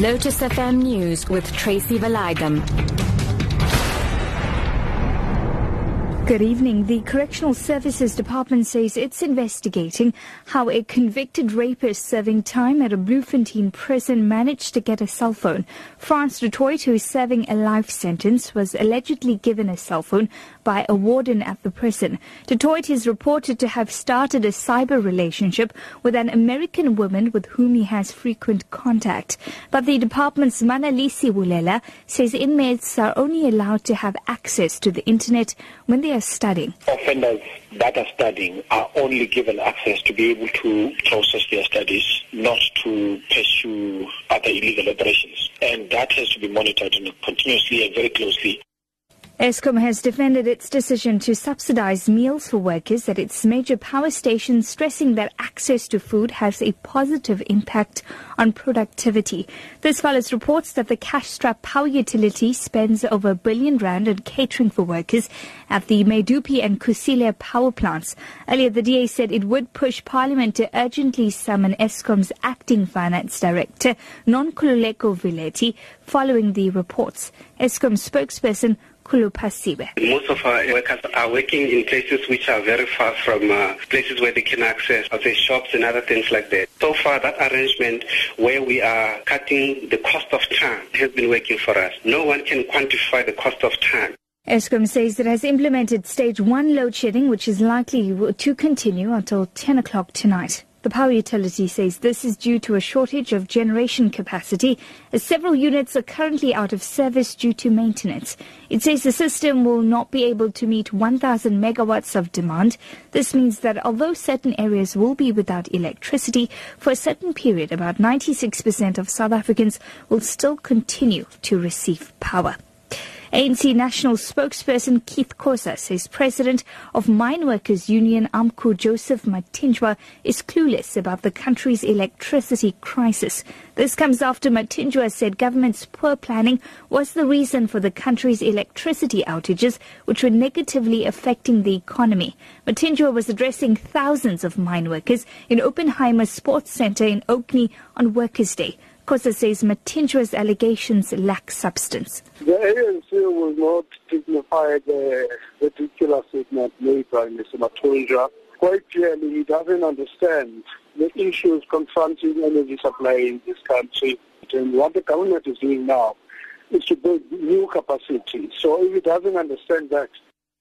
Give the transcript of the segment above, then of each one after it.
Lotus FM News with Tracy Valaydham. Good evening. The Correctional Services Department says it's investigating how a convicted rapist serving time at a Bloemfontein prison managed to get a cell phone. Frans du Toit, who is serving a life sentence, was allegedly given a cell phone by a warden at the prison. Du Toit is reported to have started a cyber relationship with an American woman with whom he has frequent contact. But the department's Manelisi Wolela says inmates are only allowed to have access to the internet when they are studying. Offenders that are studying are only given access to be able to process their studies, not to pursue other illegal operations. And that has to be monitored continuously and very closely. Eskom has defended its decision to subsidize meals for workers at its major power stations, stressing that access to food has a positive impact on productivity. This follows reports that the cash-strapped power utility spends over a billion rand on catering for workers at the Medupi and Kusile power plants. Earlier, the DA said it would push Parliament to urgently summon Eskom's acting finance director, Nonkululeko Veleti, following the reports. Eskom spokesperson most of our workers are working in places which are very far from uh, places where they can access, say, shops and other things like that. So far, that arrangement where we are cutting the cost of time has been working for us. No one can quantify the cost of time. Eskom says it has implemented stage one load shedding, which is likely to continue until 10 o'clock tonight. The power utility says this is due to a shortage of generation capacity as several units are currently out of service due to maintenance. It says the system will not be able to meet 1,000 megawatts of demand. This means that although certain areas will be without electricity for a certain period, about 96% of South Africans will still continue to receive power. ANC National Spokesperson Keith Khoza says President of Mine Workers Union AMCU Joseph Mathunjwa is clueless about the country's electricity crisis. This comes after Mathunjwa said government's poor planning was the reason for the country's electricity outages, which were negatively affecting the economy. Mathunjwa was addressing thousands of mine workers in Oppenheimer Sports Center in Orkney on Workers' Day. Khoza says Mathunjwa's allegations lack substance. The ANC will not dignify the ridiculous statement made by Mr. Mathunjwa. Quite clearly, he doesn't understand the issues confronting energy supply in this country. And what the government is doing now is to build new capacity. So if he doesn't understand that,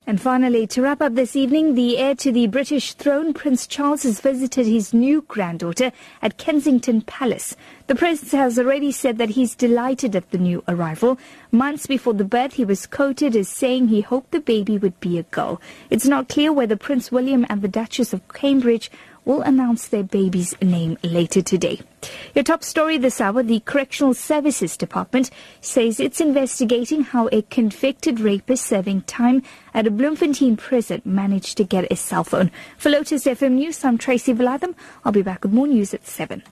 and finally, to wrap up this evening, the heir to the British throne, Prince Charles, has visited his new granddaughter at Kensington Palace. The prince has already said that he's delighted at the new arrival. Months before the birth, he was quoted as saying he hoped the baby would be a girl. It's not clear whether Prince William and the Duchess of Cambridge will announce their baby's name later today. Your top story this hour, the Correctional Services Department says it's investigating how a convicted rapist serving time at a Bloemfontein prison managed to get a cell phone. For Lotus FM News, I'm Tracy Valaydham. I'll be back with more news at 7.